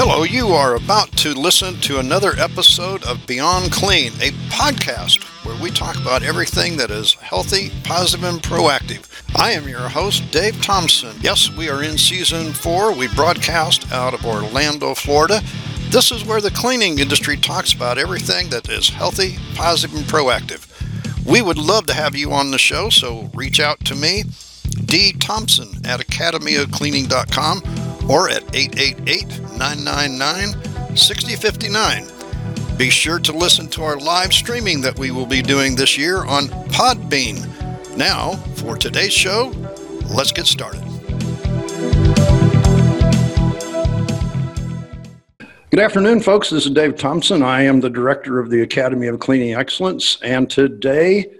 Hello, you are about to listen to another episode of Beyond Clean, a podcast where we talk about everything that is healthy, positive, and proactive. I am your host, Dave Thompson. Yes, we are in season four. We broadcast out of Orlando, Florida. This is where the cleaning industry talks about everything that is healthy, positive, and proactive. We would love to have you on the show, so reach out to me, D. Thompson at academyofcleaning.com or at 888 999 6059. Be sure to listen to our live streaming that we will be doing this year on Podbean. Now, for today's show, let's get started. Good afternoon, folks. This is Dave Thompson. I am the director of the Academy of Cleaning Excellence. And today,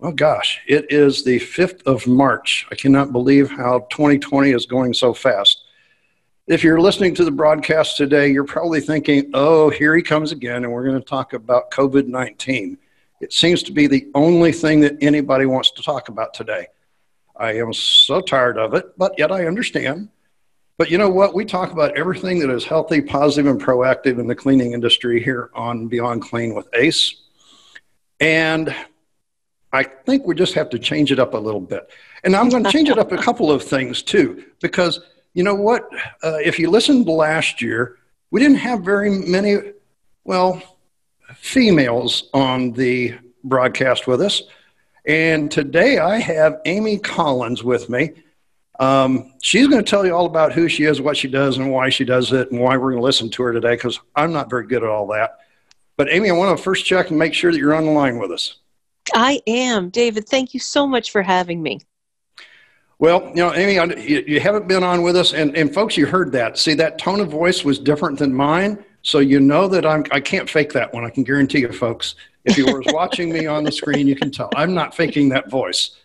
oh gosh, it is the 5th of March. I cannot believe how 2020 is going so fast. If you're listening to the broadcast today, you're probably thinking, oh, here he comes again, and we're going to talk about COVID 19. It seems to be the only thing that anybody wants to talk about today. I am so tired of it, but yet I understand. But you know what? We talk about everything that is healthy, positive, and proactive in the cleaning industry here on Beyond Clean with ACE. And I think we just have to change it up a little bit. And I'm going to change it up a couple of things too, because you know what? Uh, if you listened last year, we didn't have very many, well, females on the broadcast with us. And today I have Amy Collins with me. Um, she's going to tell you all about who she is, what she does, and why she does it, and why we're going to listen to her today because I'm not very good at all that. But Amy, I want to first check and make sure that you're on the line with us. I am. David, thank you so much for having me. Well, you know, Amy, you haven't been on with us, and, and folks, you heard that. See, that tone of voice was different than mine, so you know that I'm, I can't fake that one. I can guarantee you, folks. If you were watching me on the screen, you can tell I'm not faking that voice.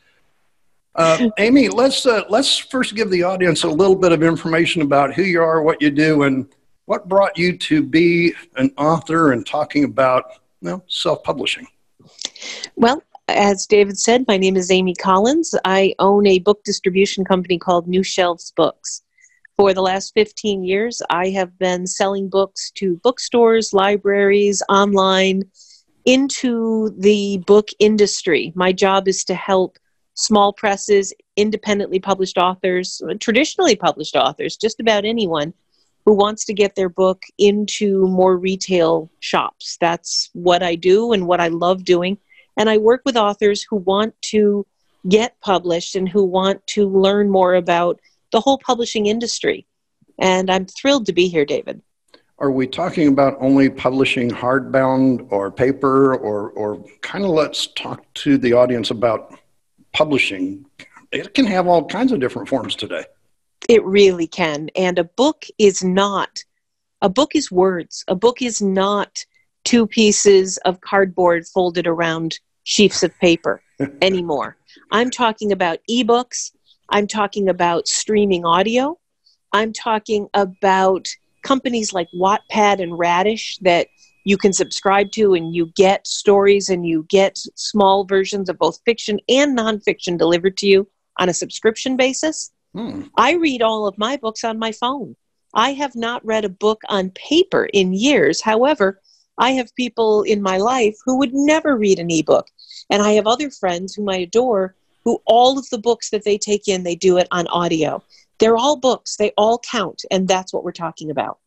Uh, Amy, let's uh, let's first give the audience a little bit of information about who you are, what you do, and what brought you to be an author and talking about you know, self-publishing. Well, as David said, my name is Amy Collins. I own a book distribution company called New Shelves Books. For the last 15 years, I have been selling books to bookstores, libraries, online, into the book industry. My job is to help small presses, independently published authors, traditionally published authors, just about anyone who wants to get their book into more retail shops. That's what I do and what I love doing. And I work with authors who want to get published and who want to learn more about the whole publishing industry. And I'm thrilled to be here, David. Are we talking about only publishing hardbound or paper, or, or kind of let's talk to the audience about publishing? It can have all kinds of different forms today. It really can. And a book is not, a book is words. A book is not two pieces of cardboard folded around sheets of paper anymore. I'm talking about ebooks. I'm talking about streaming audio. I'm talking about companies like Wattpad and Radish that you can subscribe to and you get stories and you get small versions of both fiction and nonfiction delivered to you on a subscription basis. Hmm. I read all of my books on my phone. I have not read a book on paper in years. However, I have people in my life who would never read an ebook. And I have other friends whom I adore who all of the books that they take in, they do it on audio. They're all books, they all count. And that's what we're talking about.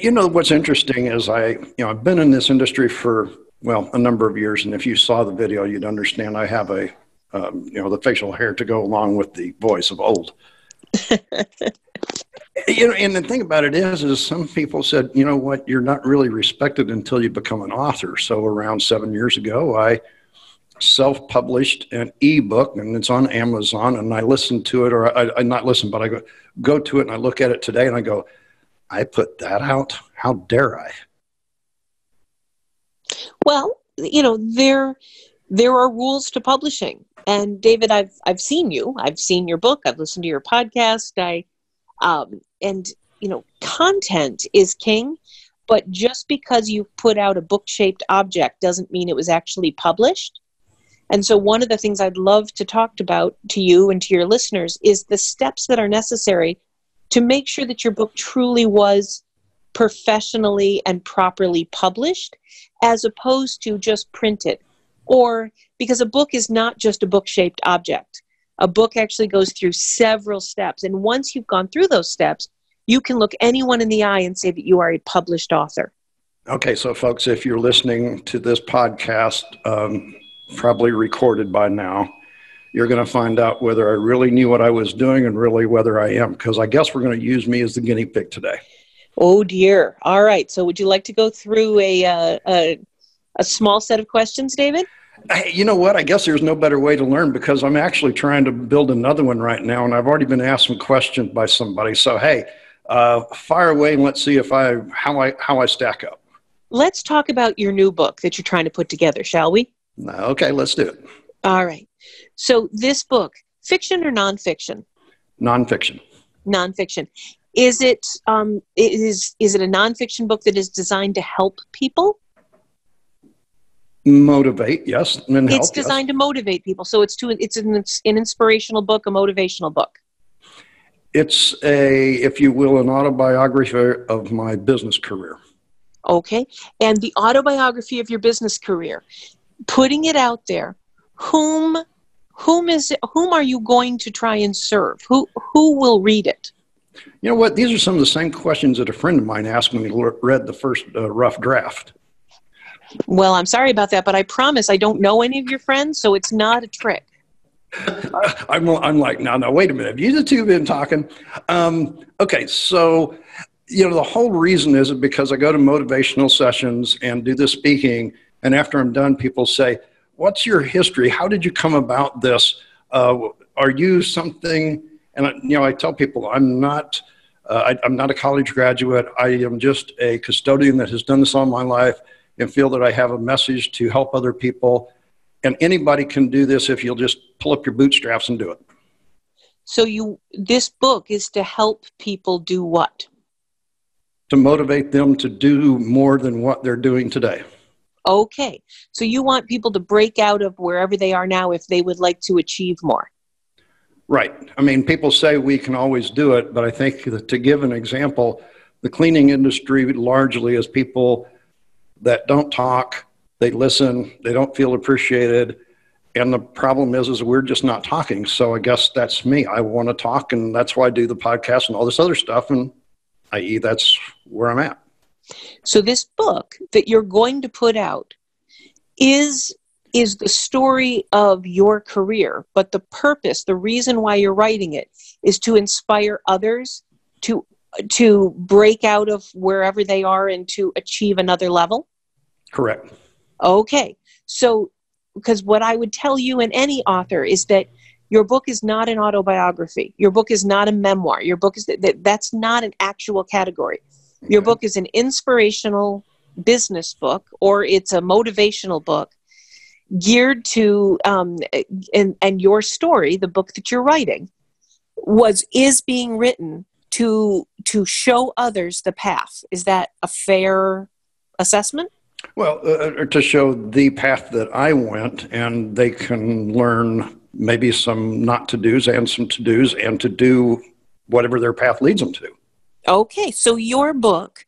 You know, what's interesting is I, you know, I've been in this industry for, well, a number of years. And if you saw the video, you'd understand I have a, um, you know, the facial hair to go along with the voice of old. you know, and the thing about it is, is some people said, you know what, you're not really respected until you become an author. So around seven years ago, I self-published an ebook, and it's on Amazon. And I listen to it, or I, I not listen, but I go go to it and I look at it today, and I go, I put that out. How dare I? Well, you know, there there are rules to publishing. And David, I've I've seen you. I've seen your book. I've listened to your podcast. I um, and you know, content is king. But just because you put out a book-shaped object doesn't mean it was actually published. And so, one of the things I'd love to talk about to you and to your listeners is the steps that are necessary to make sure that your book truly was professionally and properly published as opposed to just printed. Or because a book is not just a book shaped object, a book actually goes through several steps. And once you've gone through those steps, you can look anyone in the eye and say that you are a published author. Okay, so folks, if you're listening to this podcast, um, probably recorded by now, you're going to find out whether I really knew what I was doing and really whether I am, because I guess we're going to use me as the guinea pig today. Oh dear. All right. So, would you like to go through a uh, a, a small set of questions, David? Hey, you know what? I guess there's no better way to learn because I'm actually trying to build another one right now, and I've already been asked some questions by somebody. So, hey, uh, fire away and let's see if I how I how I stack up. Let's talk about your new book that you're trying to put together, shall we? Okay, let's do it. All right. So, this book, fiction or nonfiction? Nonfiction. Nonfiction. Is it um, is is it a nonfiction book that is designed to help people? Motivate, yes, and help. It's designed yes. to motivate people. So it's to it's an, it's an inspirational book, a motivational book. It's a, if you will, an autobiography of my business career. Okay, and the autobiography of your business career, putting it out there. Whom whom is it, whom are you going to try and serve? Who who will read it? You know what? These are some of the same questions that a friend of mine asked when he read the first uh, rough draft. Well, I'm sorry about that, but I promise I don't know any of your friends, so it's not a trick. I'm, I'm like, no, now, wait a minute. Have you two been talking? Um, okay, so, you know, the whole reason is because I go to motivational sessions and do the speaking, and after I'm done, people say, What's your history? How did you come about this? Uh, are you something and you know, I tell people I'm not. Uh, I, am not a college graduate. I am just a custodian that has done this all my life and feel that I have a message to help other people. And anybody can do this if you'll just pull up your bootstraps and do it. So you this book is to help people do what? To motivate them to do more than what they're doing today. Okay. So you want people to break out of wherever they are now if they would like to achieve more. Right. I mean, people say we can always do it, but I think that to give an example, the cleaning industry largely is people that don't talk, they listen, they don't feel appreciated. And the problem is, is we're just not talking. So I guess that's me. I want to talk, and that's why I do the podcast and all this other stuff. And i.e., that's where I'm at. So this book that you're going to put out is is the story of your career, but the purpose, the reason why you're writing it is to inspire others to to break out of wherever they are and to achieve another level? Correct. Okay. So because what I would tell you and any author is that your book is not an autobiography. Your book is not a memoir. Your book is that that's not an actual category. Your book is an inspirational business book or it's a motivational book geared to um, and and your story, the book that you're writing, was is being written to to show others the path. Is that a fair assessment? Well, uh, uh, to show the path that I went, and they can learn maybe some not to dos and some to dos, and to do whatever their path leads them to. Okay, so your book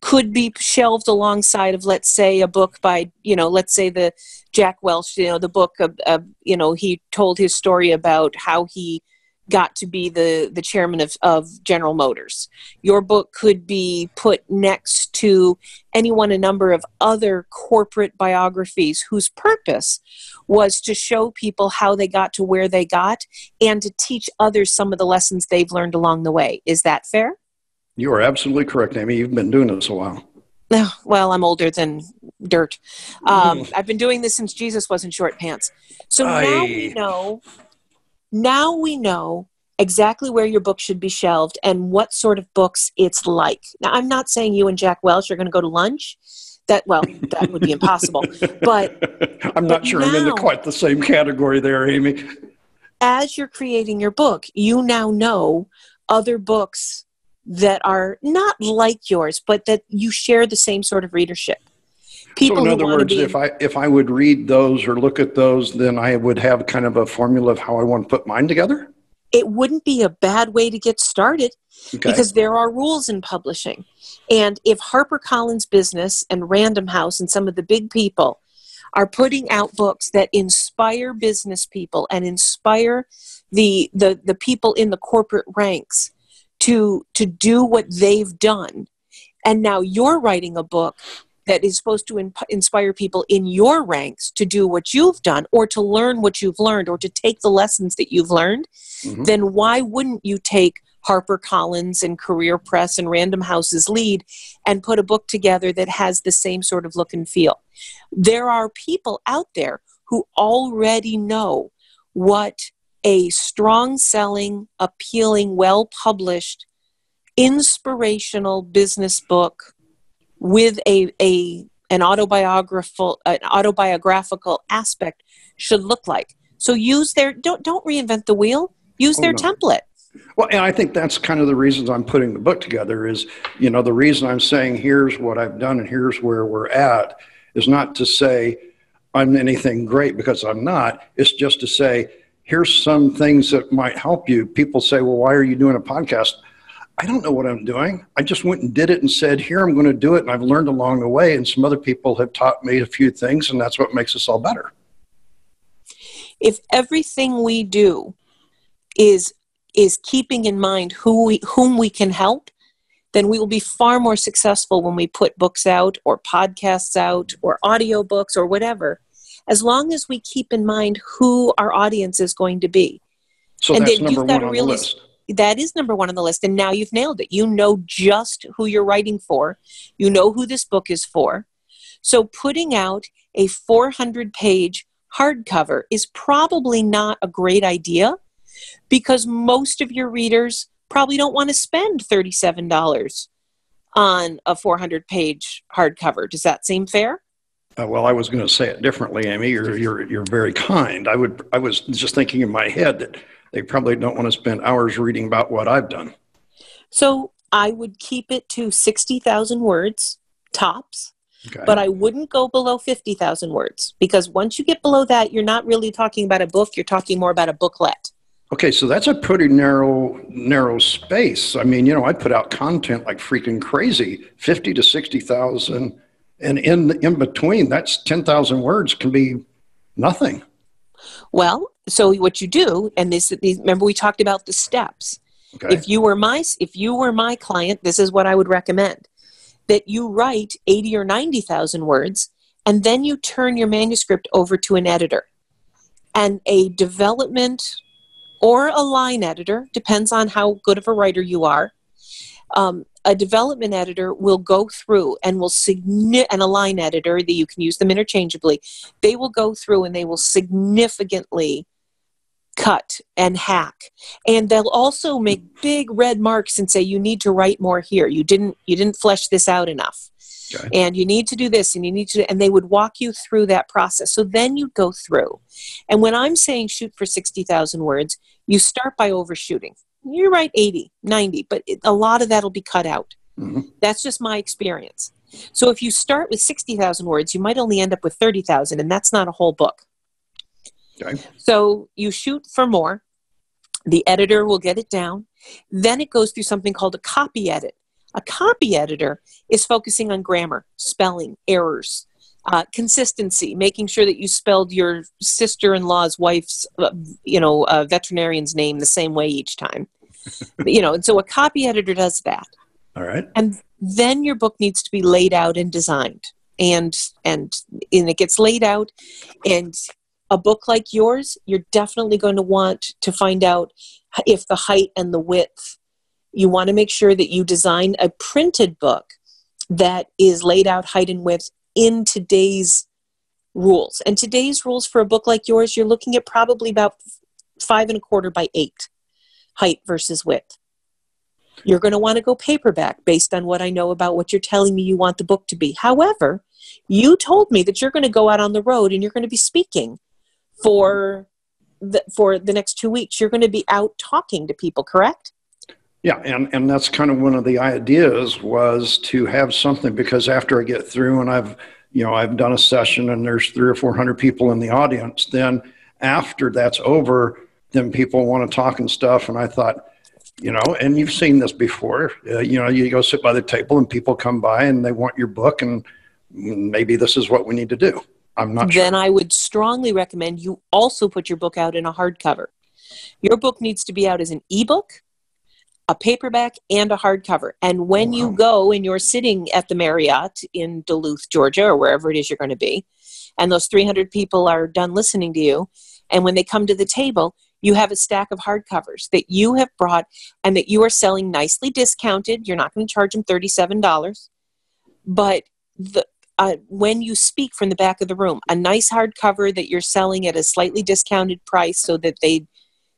could be shelved alongside of let's say a book by you know let's say the jack welch you know the book of, of you know he told his story about how he got to be the the chairman of, of general motors your book could be put next to anyone a number of other corporate biographies whose purpose was to show people how they got to where they got and to teach others some of the lessons they've learned along the way is that fair you are absolutely correct, Amy. You've been doing this a while. Well, I'm older than dirt. Um. I've been doing this since Jesus was in short pants. So I... now we know. Now we know exactly where your book should be shelved and what sort of books it's like. Now, I'm not saying you and Jack Welch are going to go to lunch. That well, that would be impossible. But I'm not but sure now, I'm in the, quite the same category there, Amy. As you're creating your book, you now know other books that are not like yours, but that you share the same sort of readership. People so in other words, if I if I would read those or look at those, then I would have kind of a formula of how I want to put mine together. it wouldn't be a bad way to get started Okay. because there are rules in publishing. And if HarperCollins Business and Random House and some of the big people are putting out books that inspire business people and inspire the the, the people in the corporate ranks to to do what they've done, and now you're writing a book that is supposed to in- inspire people in your ranks to do what you've done or to learn what you've learned or to take the lessons that you've learned, Mhm. then why wouldn't you take HarperCollins and Career Press and Random House's lead and put a book together that has the same sort of look and feel? There are people out there who already know what a strong selling, appealing, well published, inspirational business book with a, a an autobiographical an autobiographical aspect should look like. So use their don't don't reinvent the wheel. Use Oh, their no. template. Well, and I think that's kind of the reasons I'm putting the book together is, you know, the reason I'm saying here's what I've done and here's where we're at is not to say I'm anything great because I'm not. It's just to say here's some things that might help you. People say, well, why are you doing a podcast? I don't know what I'm doing. I just went and did it and said, here, I'm going to do it. And I've learned along the way. And some other people have taught me a few things, and that's what makes us all better. If everything we do is is keeping in mind who we whom we can help, then we will be far more successful when we put books out or podcasts out or audiobooks or whatever. As long as we keep in mind who our audience is going to be. So And that's number got one to on really the list. That is number one on the list and now you've nailed it you know just who you're writing for you know who this book is for so putting out a 400 page hardcover is probably not a great idea because most of your readers probably don't want to spend $37 on a 400 page hardcover does that seem fair Uh, well, I was going to say it differently, Amy. You're, you're, you're very kind. I would. I was just thinking in my head that they probably don't want to spend hours reading about what I've done. so i would keep it to 60000 words tops Okay. but I wouldn't go below 50,000 words because once you get below that, you're not really talking about a book, you're talking more about a booklet. okay, so that's a pretty narrow narrow space. I mean, you know, I put out content like freaking crazy, fifty to sixty thousand, and in in between, that's ten thousand words can be nothing. Well, so what you do, and this, these, remember we talked about the steps. Okay. If you were my if you were my client, this is what I would recommend: that you write 80 or 90,000 words, and then you turn your manuscript over to an editor, and a development or a line editor depends on how good of a writer you are. Um, a development editor will go through and will signi- and a line editor that you can use them interchangeably. They will go through and they will significantly cut and hack. And they'll also make big red marks and say you need to write more here. You didn't you didn't flesh this out enough. Okay. and you need to do this and you need to and they would walk you through that process. So then you go through. And when i'm saying shoot for 60000 words you start by overshooting. You write 80 90 but it, a lot of that'll be cut out. Mhm. that's just my experience. So if you start with 60000 words you might only end up with 30000 and that's not a whole book Okay. so you shoot for more. The editor will get it down. Then it goes through something called a copy edit. A copy editor is focusing on grammar, spelling, errors, uh, consistency, making sure that you spelled your sister-in-law's wife's, uh, you know, uh, veterinarian's name the same way each time. you know, and so a copy editor does that All right. and then your book needs to be laid out and designed and and and it gets laid out and a book like yours you're definitely going to want to find out if the height and the width. You want to make sure that you design a printed book that is laid out height and width in today's rules. And today's rules for a book like yours you're looking at probably about five and a quarter by eight height versus width. You're going to want to go paperback based on what I know about what you're telling me you want the book to be. However, you told me that you're going to go out on the road and you're going to be speaking for the, for the next two weeks. You're going to be out talking to people, correct? Yeah, and, and that's kind of one of the ideas was to have something because after I get through and I've you know I've done a session and there's three or four hundred people in the audience, then after that's over, then people want to talk and stuff. And I thought, you know, and you've seen this before. Uh, you know, you go sit by the table and people come by and they want your book, and maybe this is what we need to do. I'm not then sure. I would strongly recommend you also put your book out in a hardcover. Your book needs to be out as an ebook, a paperback, and a hardcover. And when Wow. you go and you're sitting at the Marriott in Duluth, Georgia, or wherever it is you're going to be, and those 300 people are done listening to you, and when they come to the table, you have a stack of hardcovers that you have brought and that you are selling nicely discounted. You're not going to charge them $37, but the uh, when you speak from the back of the room, a nice hardcover that you're selling at a slightly discounted price, so that they,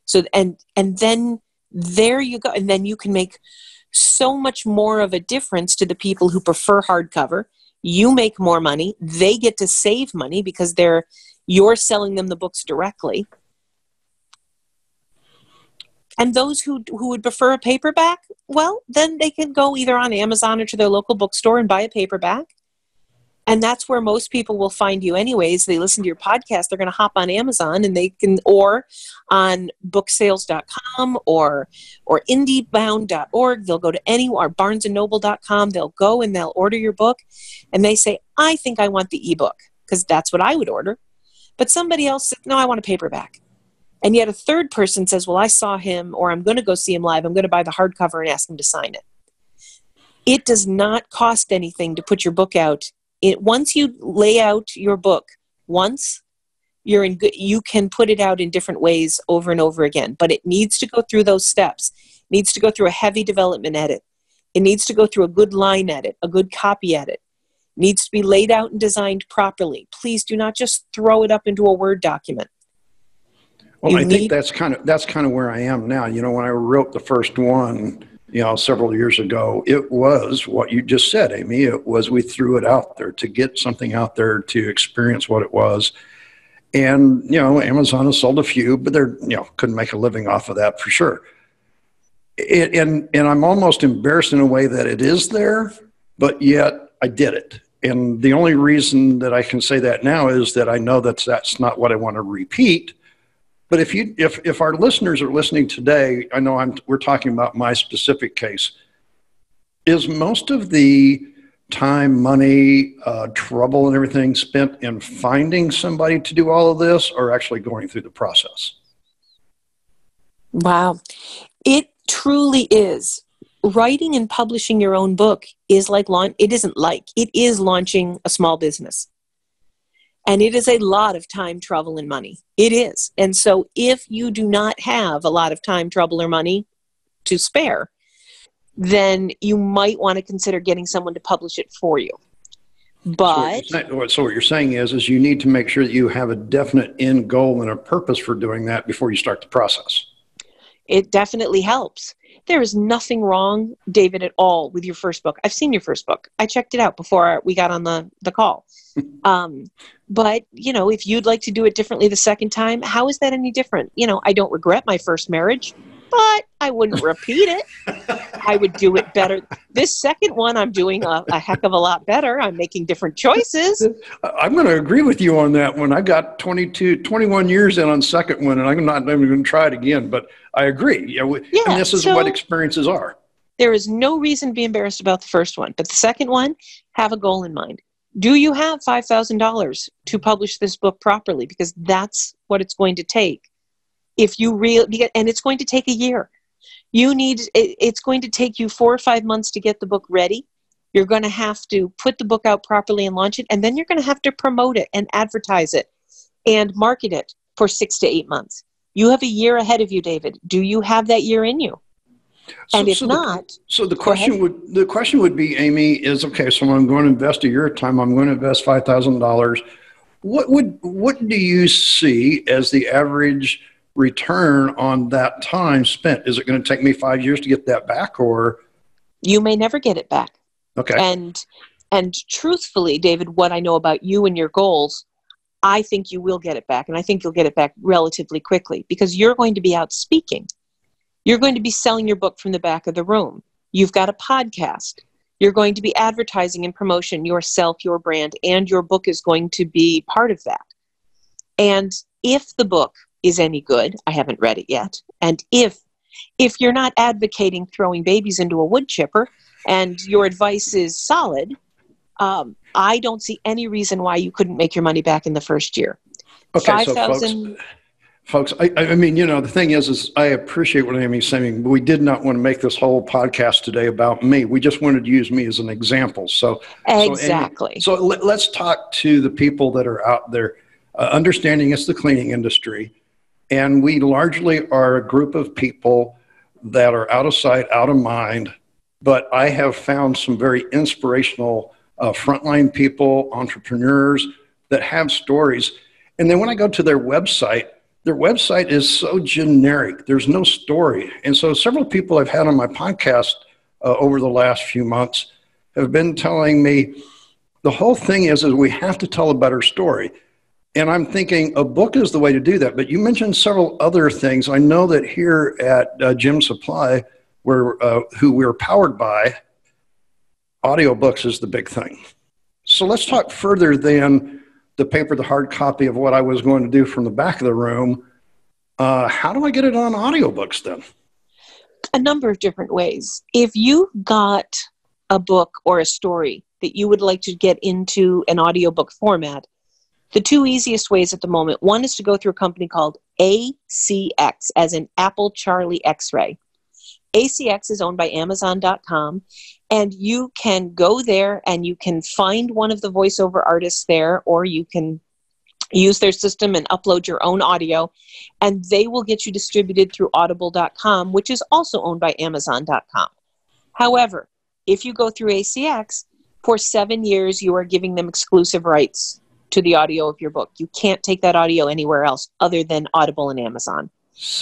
so and and then there you go, and then you can make so much more of a difference to the people who prefer hardcover. You make more money; they get to save money because they're you're selling them the books directly. And those who who would prefer a paperback, well, then they can go either on Amazon or to their local bookstore and buy a paperback and that's where most people will find you anyways. They listen to your podcast they're going to hop on amazon and they can or on booksales.com or or indiebound.org they'll go to any or barnesandnoble.com they'll go and they'll order your book and they say i think i want the ebook because that's what i would order. But somebody else says no i want a paperback. And yet a third person says well i saw him or i'm going to go see him live. I'm going to buy the hardcover and ask him to sign it. It does not cost anything to put your book out it once you lay out your book once you're in good you can put it out in different ways over and over again. But it needs to go through those steps. It needs to go through a heavy development edit. It needs to go through a good line edit a good copy edit. It needs to be laid out and designed properly. Please do not just throw it up into a word document. Well, You I need- think that's kind of that's kind of where I am now. You know, when I wrote the first one, you know, several years ago, it was what you just said, Amy. It was we threw it out there to get something out there to experience what it was. And you know, Amazon has sold a few, but they're you know couldn't make a living off of that for sure. It, and and I'm almost embarrassed in a way that it is there, but yet I did it. And the only reason that I can say that now is that I know that that's not what I want to repeat. But if you if if our listeners are listening today, I know I'm we're talking about my specific case. Is most of the time, money, uh, trouble, and everything spent in finding somebody to do all of this, or actually going through the process? Wow. It truly is. Writing and publishing your own book is like launch it isn't like it is launching a small business. And it is a lot of time, trouble, and money. It is. And so if you do not have a lot of time, trouble, or money to spare, then you might want to consider getting someone to publish it for you. But so, what you're saying, so what you're saying is, is you need to make sure that you have a definite end goal and a purpose for doing that before you start the process. it definitely helps. There is nothing wrong, David, at all with your first book. I've seen your first book. I checked it out before we got on the, the call. Um, but, you know, if you'd like to do it differently the second time, how is that any different? You know, I don't regret my first marriage, but I wouldn't repeat it. I would do it better. This second one, I'm doing a, a heck of a lot better. I'm making different choices. I'm going to agree with you on that one. I got 22, 21 years in on second one, and I'm not even going to try it again. But I agree. Yeah, we, Yeah, and this is so- what experiences are. There is no reason to be embarrassed about the first one. But the second one, have a goal in mind. Do you have $5,000 to publish this book properly? Because that's what it's going to take. If you really, and it's going to take a year. You need, it, it's going to take you four or five months to get the book ready. You're going to have to put the book out properly and launch it. And then you're going to have to promote it and advertise it and market it for six to eight months. You have a year ahead of you, David. Do you have that year in you? So- and if so the- not, So the question would the question would be, Amy, is okay. So I'm going to invest a year a time. I'm going to invest five thousand dollars. What would what do you see as the average return on that time spent? Is it going to take me five years to get that back, or you may never get it back. okay? and and truthfully david what i know about you and your goals i think you will get it back and i think you'll get it back relatively quickly because you're going to be out speaking you're going to be selling your book from the back of the room you've got a podcast you're going to be advertising and promotion yourself your brand and your book is going to be part of that and if the book is any good. I haven't read it yet. And if if you're not advocating throwing babies into a wood chipper and your advice is solid, um, I don't see any reason why you couldn't make your money back in the first year. Okay, so folks, folks I, I, mean, you know, the thing is, is I appreciate what Amy's saying, but we did not want to make this whole podcast today about me. We just wanted to use me as an example. So exactly. So, Amy, so let, us talk to the people that are out there, uh, understanding it's the cleaning industry, and we largely are a group of people that are out of sight, out of mind. But I have found some very inspirational uh, frontline people, entrepreneurs that have stories. And then when I go to their website, their website is so generic. There's no story. And so several people I've had on my podcast uh, over the last few months have been telling me the whole thing is is we have to tell a better story. And I'm thinking a book is the way to do that. But you mentioned several other things. I know that here at uh, Gem Supply, where uh, who we're powered by, audiobooks is the big thing. So let's talk further than the paper, the hard copy of what I was going to do from the back of the room. Uh, how do I get it on audiobooks then? A number of different ways. If you've got a book or a story that you would like to get into an audiobook format, the two easiest ways at the moment one is to go through a company called ACX, as in Apple Charlie X ray. ACX is owned by Amazon.com, and you can go there and you can find one of the voiceover artists there, or you can use their system and upload your own audio, and they will get you distributed through Audible.com, which is also owned by Amazon.com. However, if you go through ACX, for seven years you are giving them exclusive rights to the audio of your book. You can't take that audio anywhere else other than Audible and Amazon.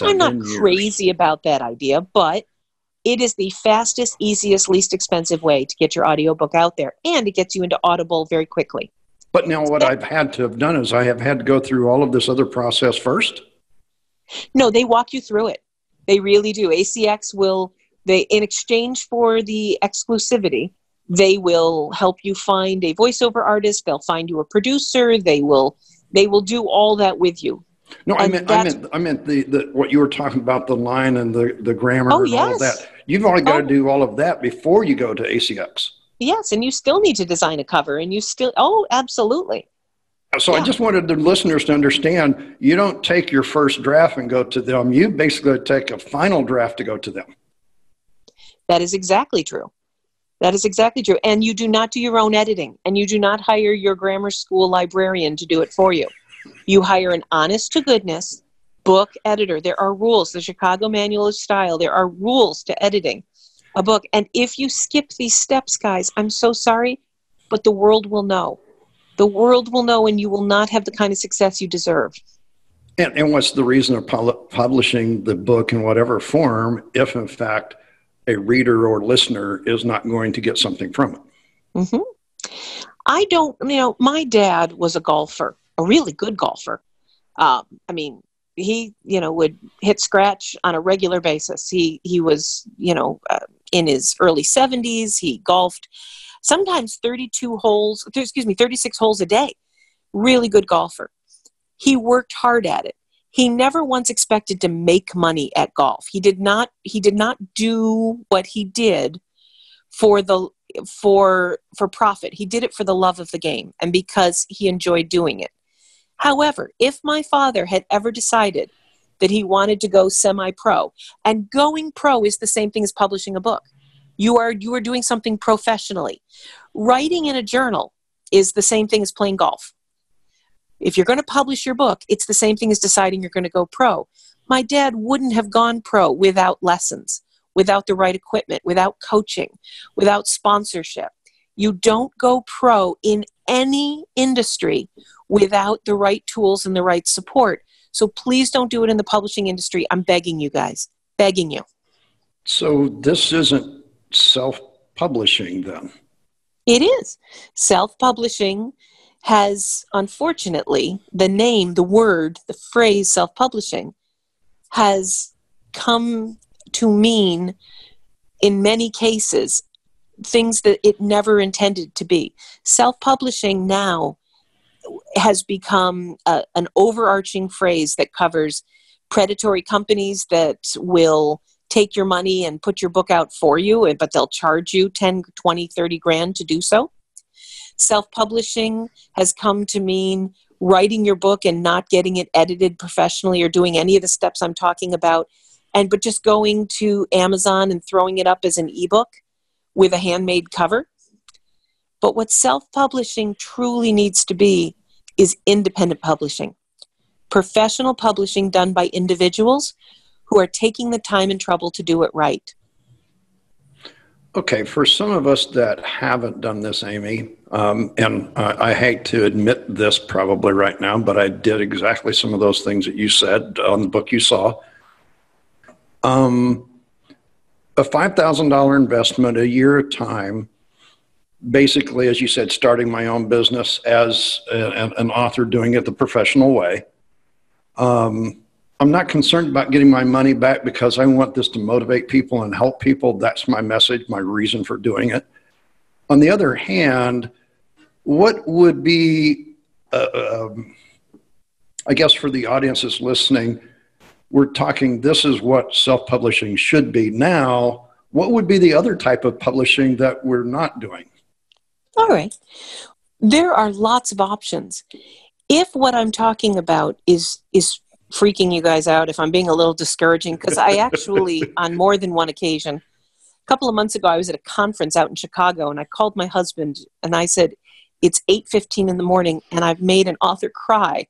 i I'm not years. crazy about that idea, but it is the fastest, easiest, least expensive way to get your audiobook out there, and it gets you into Audible very quickly. But now, what I've had to have done is I have had to go through all of this other process first. No, they walk you through it. They really do. ACX will they in exchange for the exclusivity, they will help you find a voiceover artist. They'll find you a producer. They will they will do all that with you. No, I meant, I meant, I meant the, the what you were talking about the line and the the grammar oh, and yes. all of that. You've only got oh. to do all of that before you go to ACX. Yes, and you still need to design a cover, and you still oh, absolutely. So yeah. I just wanted the listeners to understand: you don't take your first draft and go to them. You basically take a final draft to go to them. That is exactly true. That is exactly true. And you do not do your own editing, and you do not hire your grammar school librarian to do it for you. You hire an honest to goodness book editor. There are rules, the Chicago Manual of Style, there are rules to editing a book. And if you skip these steps, guys, I'm so sorry, but the world will know. The world will know, and you will not have the kind of success you deserve. And, and what's the reason of publishing the book in whatever form if, in fact, a reader or listener is not going to get something from it. Mm-hmm. I don't, you know, my dad was a golfer, a really good golfer. Um, I mean, he, you know, would hit scratch on a regular basis. He he was, you know, uh, in his early 70s. He golfed sometimes 32 holes, excuse me, 36 holes a day. Really good golfer. He worked hard at it he never once expected to make money at golf. He did not he did not do what he did for the for for profit. He did it for the love of the game and because he enjoyed doing it. However, if my father had ever decided that he wanted to go semi-pro, and going pro is the same thing as publishing a book. You are you are doing something professionally. Writing in a journal is the same thing as playing golf. If you're going to publish your book, it's the same thing as deciding you're going to go pro. My dad wouldn't have gone pro without lessons, without the right equipment, without coaching, without sponsorship. You don't go pro in any industry without the right tools and the right support. So please don't do it in the publishing industry. I'm begging you guys, begging you. So this isn't self publishing then? It is. Self publishing has unfortunately the name, the word, the phrase self publishing has come to mean in many cases things that it never intended to be. Self publishing now has become a, an overarching phrase that covers predatory companies that will take your money and put your book out for you, but they'll charge you 10, 20, 30 grand to do so. Self publishing has come to mean writing your book and not getting it edited professionally or doing any of the steps I'm talking about, and but just going to Amazon and throwing it up as an ebook with a handmade cover. But what self publishing truly needs to be is independent publishing. Professional publishing done by individuals who are taking the time and trouble to do it right. Okay, for some of us that haven't done this, Amy, um, and I, I, hate to admit this probably right now, but I did exactly some of those things that you said on the book you saw. Um, a $5,000 investment a year time, basically, as you said, starting my own business as a, an author doing it the professional way. Um, I'm not concerned about getting my money back because I want this to motivate people and help people. That's my message, my reason for doing it. On the other hand, what would be, uh, um, I guess, for the audiences listening, we're talking this is what self publishing should be. Now, what would be the other type of publishing that we're not doing? All right. There are lots of options. If what I'm talking about is is freaking you guys out if I'm being a little discouraging because I actually, on more than one occasion, a couple of months ago, I was at a conference out in Chicago and I called my husband and I said, "It's 8:15 in the morning and I've made an author cry."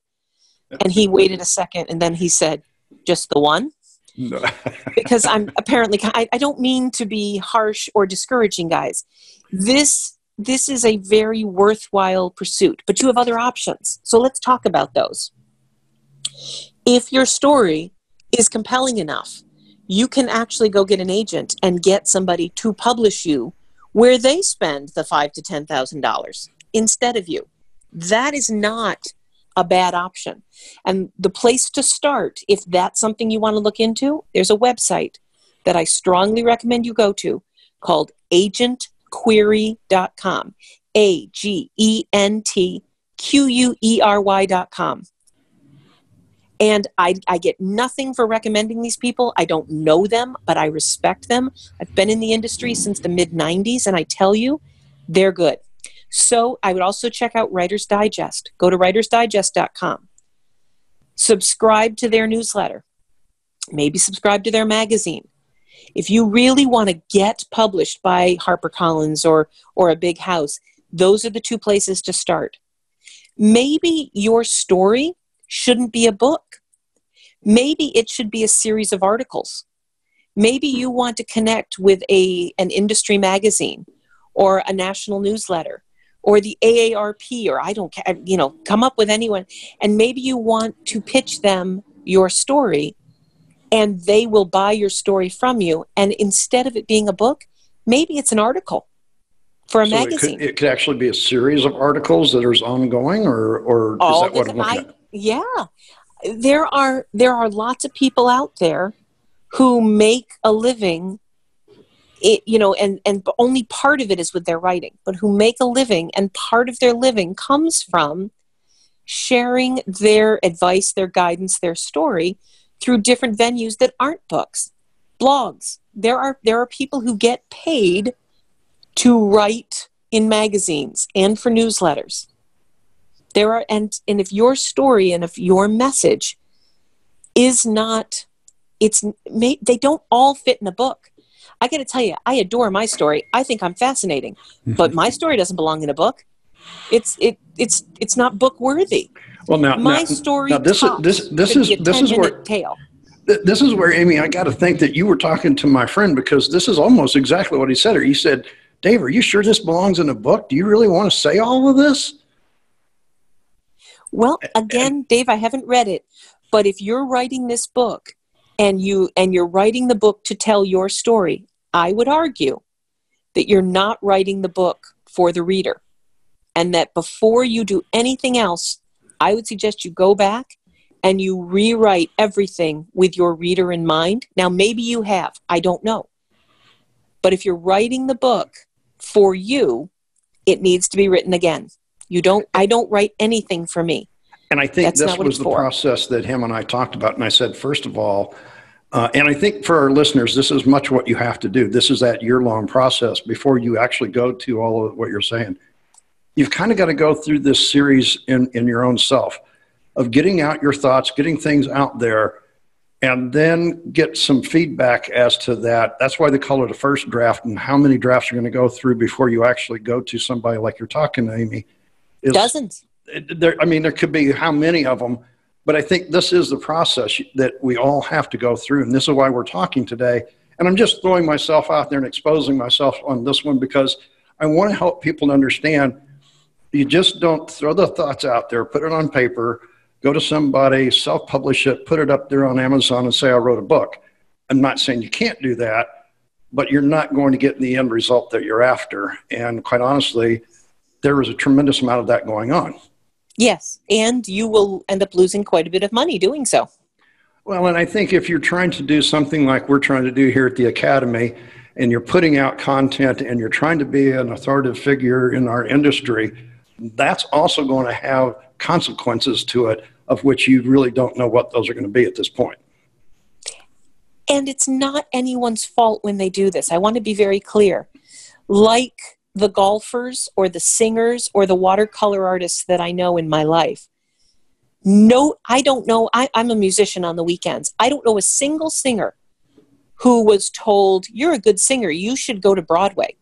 And he waited a second and then he said, "Just the one." No. because I'm apparently I, I don't mean to be harsh or discouraging, guys. This this is a very worthwhile pursuit, but you have other options. So let's talk about those if your story is compelling enough, you can actually go get an agent and get somebody to publish you where they spend the five to ten thousand dollars instead of you. That is not a bad option. And the place to start, if that's something you want to look into, there's a website that I strongly recommend you go to called agentquery.com. A G E N T Q U E R Y.com. And I, I get nothing for recommending these people. I don't know them, but I respect them. I've been in the industry since the mid 90s, and I tell you, they're good. So I would also check out Writer's Digest. Go to writersdigest.com. Subscribe to their newsletter. Maybe subscribe to their magazine. If you really want to get published by HarperCollins or, or a big house, those are the two places to start. Maybe your story shouldn't be a book. Maybe it should be a series of articles. Maybe you want to connect with a, an industry magazine or a national newsletter or the AARP or I don't care, you know, come up with anyone. And maybe you want to pitch them your story and they will buy your story from you. And instead of it being a book, maybe it's an article for a so magazine. It could, it could, actually be a series of articles that is ongoing, or, or is that what I'm looking I, at? Yeah. There are there are lots of people out there who make a living it, you know and and only part of it is with their writing but who make a living and part of their living comes from sharing their advice their guidance their story through different venues that aren't books blogs. There are there are people who get paid to write in magazines and for newsletters there are and and if your story and if your message is not it's they don't all fit in a book. I got to tell you i adore my story. I think i'm fascinating but my story doesn't belong in a book. It's it it's it's not book worthy. Well now my now, story now this is this this is this is where tale. This is where amy i got to think that you were talking to my friend because this is almost exactly what he said. Or he said dave are you sure this belongs in a book? Do you really want to say all of this well, again, Dave, I haven't read it, but if you're writing this book and you and you're writing the book to tell your story, I would argue that you're not writing the book for the reader. And that before you do anything else, I would suggest you go back and you rewrite everything with your reader in mind. Now, maybe you have, I don't know. But if you're writing the book for you, it needs to be written again You don't. I don't write anything for me. And I think That's this was the for. process that him and I talked about. And I said, first of all, uh, and I think for our listeners, this is much what you have to do. This is that year long process before you actually go to all of what you're saying. You've kind of got to go through this series in, in your own self of getting out your thoughts, getting things out there, and then get some feedback as to that. That's why they call it a first draft and how many drafts you're going to go through before you actually go to somebody like you're talking to Amy. Is, Dozens. there, I mean, there could be how many of them, but I think this is the process that we all have to go through. And this is why we're talking today. And I'm just throwing myself out there and exposing myself on this one because I want to help people understand you just don't throw the thoughts out there, put it on paper, go to somebody, self publish it, put it up there on Amazon and say, I wrote a book. I'm not saying you can't do that, but you're not going to get the end result that you're after. And quite honestly, there is a tremendous amount of that going on. Yes, and you will end up losing quite a bit of money doing so. Well, and I think if you're trying to do something like we're trying to do here at the Academy, and you're putting out content and you're trying to be an authoritative figure in our industry, that's also going to have consequences to it, of which you really don't know what those are going to be at this point. And it's not anyone's fault when they do this. I want to be very clear. Like the golfers or the singers or the watercolor artists that I know in my life, no, I don't know. I, I'm a musician on the weekends. I don't know a single singer who was told, You're a good singer. You should go to Broadway.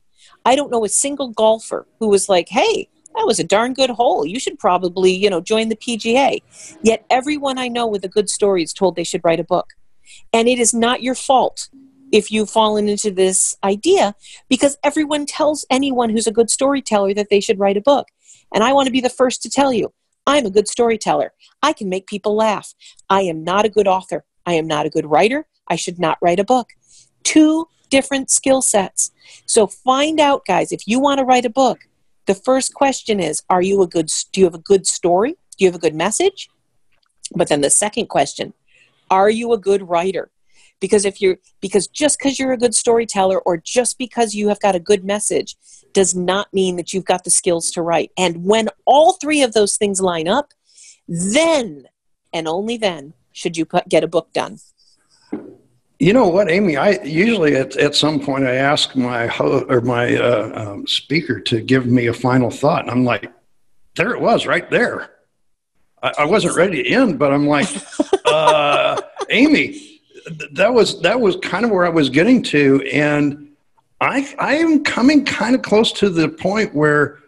I don't know a single golfer who was like, Hey, that was a darn good hole. You should probably, you know, join the PGA. Yet everyone I know with a good story is told they should write a book. And it is not your fault if you've fallen into this idea because everyone tells anyone who's a good storyteller that they should write a book. And I want to be the first to tell you I'm a good storyteller. I can make people laugh. I am not a good author. I am not a good writer. I should not write a book. Two different skill sets. So find out, guys, if you want to write a book, the first question is Are you a good, do you have a good story? Do you have a good message? But then the second question Are you a good writer? Because if you're because just because you're a good storyteller or just because you have got a good message does not mean that you've got the skills to write and when all three of those things line up then and only then should you put, get a book done You know what, Amy? I usually at, at some point I ask my ho- or my uh, um, speaker to give me a final thought, and I'm like, there it was, right there. I, I wasn't ready to end, but I'm like, uh, Amy, that was that was kind of where I was getting to, and I I am coming kind of close to the point where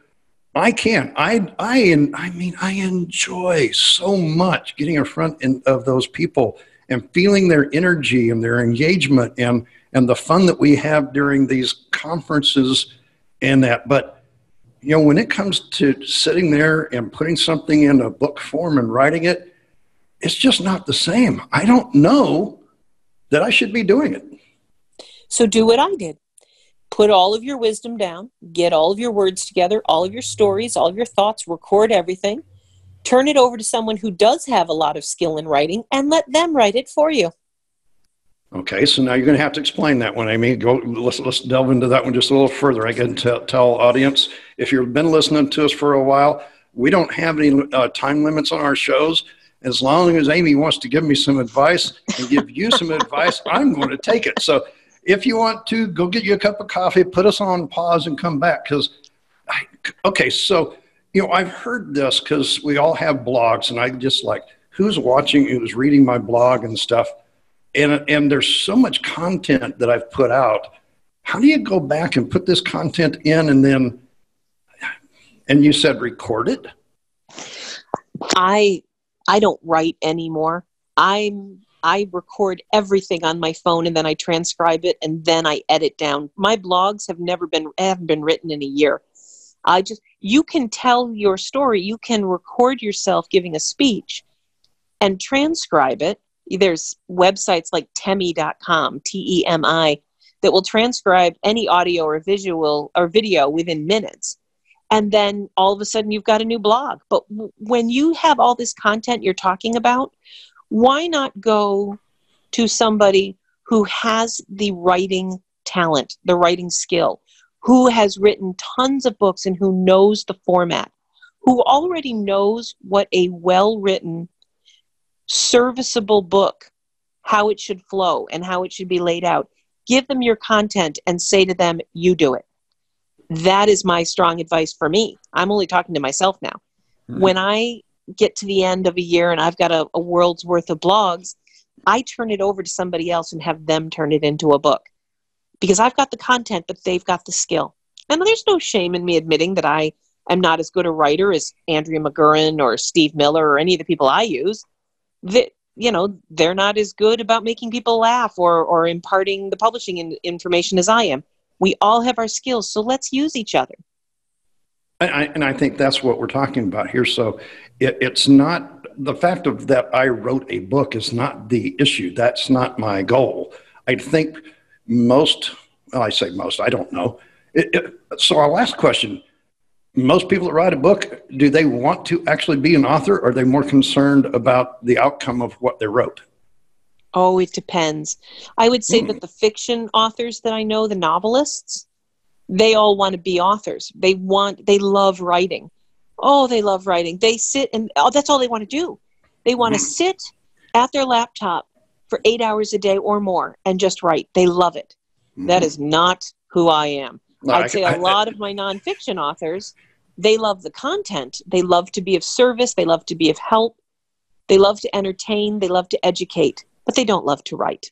I can. I I I mean I enjoy so much getting in front in, of those people and feeling their energy and their engagement and and the fun that we have during these conferences and that. But you know, when it comes to sitting there and putting something in a book form and writing it, it's just not the same. I don't know that I should be doing it. so do what i did put all of your wisdom down get all of your words together all of your stories all of your thoughts record everything turn it over to someone who does have a lot of skill in writing and let them write it for you Okay, so now you're going to have to explain that one, Amy. Go. Let's let's delve into that one just a little further. I can tell, tell audience if you've been listening to us for a while, we don't have any uh, time limits on our shows. As long as Amy wants to give me some advice and give you some advice, I'm going to take it. So if you want to, go get you a cup of coffee, put us on pause, and come back. Because, okay, so you know I've heard this because we all have blogs, and I just like who's watching, who's reading my blog and stuff and and there's so much content that I've put out. How do you go back and put this content in and then and you said record it? I I don't write anymore. I'm I record everything on my phone and then I transcribe it and then I edit down. My blogs have never been haven't been written in a year. I just you can tell your story. You can record yourself giving a speech and transcribe it. There's websites like temi.com, T E M I, that will transcribe any audio or visual or video within minutes and then all of a sudden you've got a new blog. But w- when you have all this content you're talking about, why not go to somebody who has the writing talent, the writing skill, who has written tons of books and who knows the format, who already knows what a well written, serviceable book, how it should flow and how it should be laid out. Give them your content and say to them, you do it. That is my strong advice for me. I'm only talking to myself now. Mm-hmm. When I get to the end of a year and I've got a, a world's worth of blogs, I turn it over to somebody else and have them turn it into a book because I've got the content, but they've got the skill. And there's no shame in me admitting that I am not as good a writer as Andrea McGurran or Steve Miller or any of the people I use. That you know they're not as good about making people laugh or or imparting the publishing in, information as I am. We all have our skills, so let's use each other. And I, and I think that's what we're talking about here. So it, it's not the fact of that I wrote a book is not the issue. That's not my goal. I think most, well, I say most, I don't know. It, it, so our last question most people that write a book, do they want to actually be an author? Or are they more concerned about the outcome of what they wrote? Oh, it depends. I would say mm. that the fiction authors that I know, the novelists, they all want to be authors. They want, they love writing. Oh, they love writing. They sit and oh, that's all they want to do. They want to mm. sit at their laptop for eight hours a day or more and just write. They love it. Mm. That is not who I am. No, I'd say a lot of my nonfiction authors, they love the content. They love to be of service. They love to be of help. They love to entertain. They love to educate, but they don't love to write.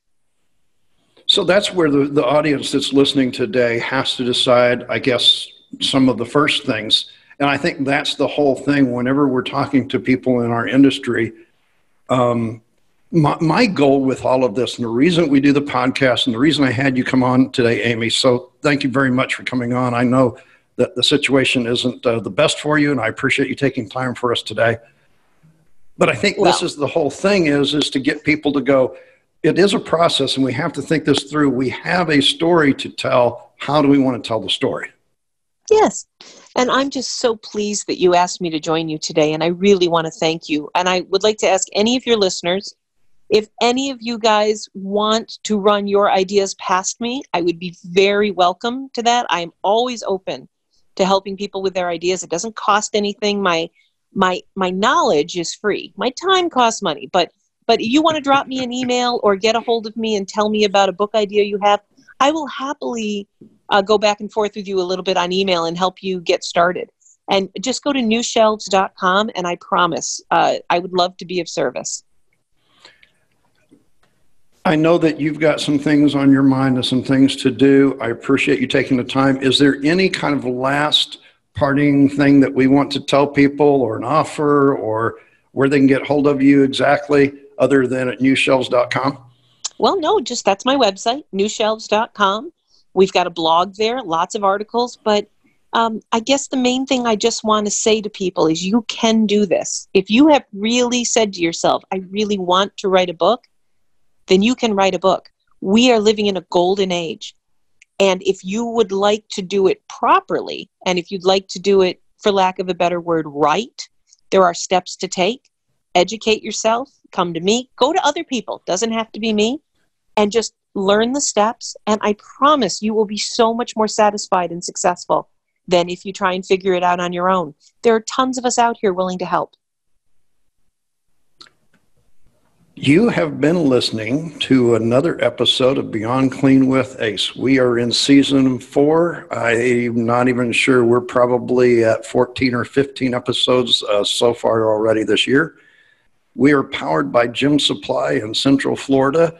So that's where the, the audience that's listening today has to decide, I guess, some of the first things. And I think that's the whole thing whenever we're talking to people in our industry. Um, my, my goal with all of this, and the reason we do the podcast, and the reason I had you come on today, Amy. So thank you very much for coming on. I know that the situation isn't uh, the best for you, and I appreciate you taking time for us today. But I think well, this is the whole thing: is is to get people to go. It is a process, and we have to think this through. We have a story to tell. How do we want to tell the story? Yes. And I'm just so pleased that you asked me to join you today. And I really want to thank you. And I would like to ask any of your listeners if any of you guys want to run your ideas past me, I would be very welcome to that. I'm always open to helping people with their ideas. It doesn't cost anything. My my my knowledge is free. My time costs money, but but you want to drop me an email or get a hold of me and tell me about a book idea you have, I will happily uh, go back and forth with you a little bit on email and help you get started. And just go to newshelves.com, and I promise uh, I would love to be of service. I know that you've got some things on your mind and some things to do. I appreciate you taking the time. Is there any kind of last parting thing that we want to tell people or an offer or where they can get hold of you exactly other than at newshelves.com? Well, no, just that's my website, newshelves.com. We've got a blog there, lots of articles, but um, I guess the main thing I just want to say to people is you can do this. If you have really said to yourself, I really want to write a book, then you can write a book. We are living in a golden age. And if you would like to do it properly, and if you'd like to do it, for lack of a better word, right, there are steps to take. Educate yourself, come to me, go to other people, doesn't have to be me, and just learn the steps. And I promise you will be so much more satisfied and successful than if you try and figure it out on your own. There are tons of us out here willing to help. You have been listening to another episode of Beyond Clean with Ace. We are in season four. I'm not even sure. We're probably at 14 or 15 episodes uh, so far already this year. We are powered by Gem Supply in Central Florida,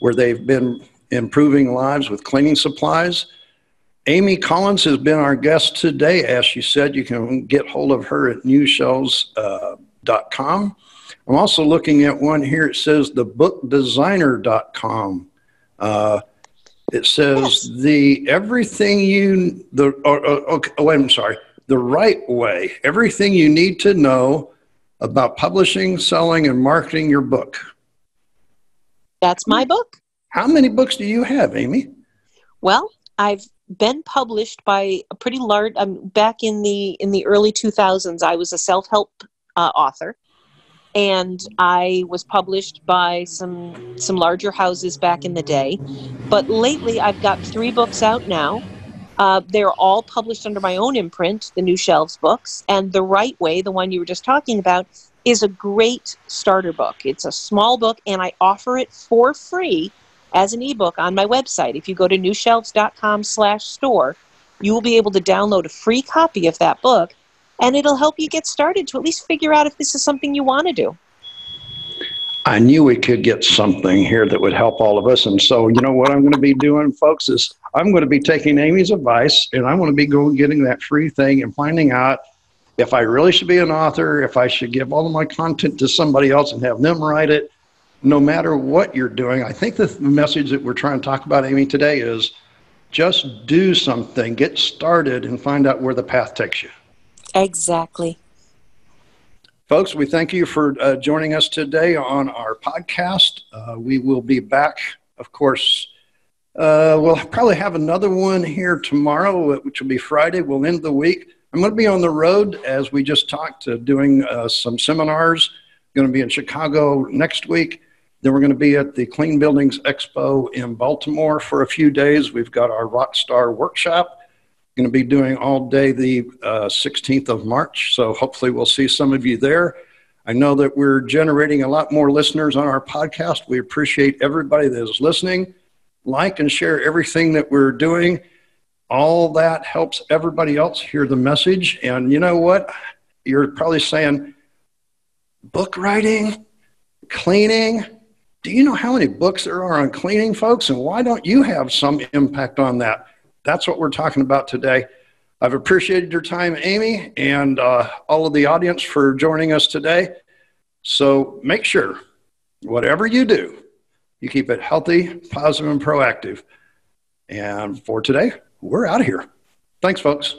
where they've been improving lives with cleaning supplies. Amy Collins has been our guest today. As she said, you can get hold of her at newshelves.com. Uh, I'm also looking at one here. It says thebookdesigner.com. Uh, it says the everything you the oh, okay, oh, wait, I'm sorry. The Write Way. Everything you need to know about publishing, selling, and marketing your book. That's my book. How many books do you have, Amy? Well, I've been published by a pretty large. Um, back in the in the early 2000s, I was a self help uh, author, and I was published by some some larger houses back in the day. But lately, I've got three books out now. Uh, they're all published under my own imprint, the New Shelves books, and The Write Way, the one you were just talking about, is a great starter book. It's a small book, and I offer it for free as an ebook on my website. If you go to newshelves.com/store, you will be able to download a free copy of that book, and it'll help you get started to at least figure out if this is something you want to do. I knew we could get something here that would help all of us. And so, you know what I'm going to be doing, folks, is I'm going to be taking Amy's advice and I'm going to be going getting that free thing and finding out if I really should be an author, if I should give all of my content to somebody else and have them write it. No matter what you're doing, I think the message that we're trying to talk about, Amy, today is just do something, get started, and find out where the path takes you. Exactly. Folks, we thank you for uh, joining us today on our podcast. Uh, we will be back, of course. Uh, we'll probably have another one here tomorrow, which will be Friday. We'll end the week. I'm going to be on the road, as we just talked, uh, doing uh, some seminars. Going to be in Chicago next week. Then we're going to be at the Clean Buildings Expo in Baltimore for a few days. We've got our Rockstar workshop going to be doing all day the uh, 16th of March. So hopefully we'll see some of you there. I know that we're generating a lot more listeners on our podcast. We appreciate everybody that is listening. Like and share everything that we're doing. All that helps everybody else hear the message. And you know what? You're probably saying, book writing, cleaning. Do you know how many books there are on cleaning, folks? And why don't you have some impact on that? That's what we're talking about today. I've appreciated your time, Amy, and uh, all of the audience for joining us today. So make sure, whatever you do, you keep it healthy, positive, and proactive. And for today, we're out of here. Thanks, folks.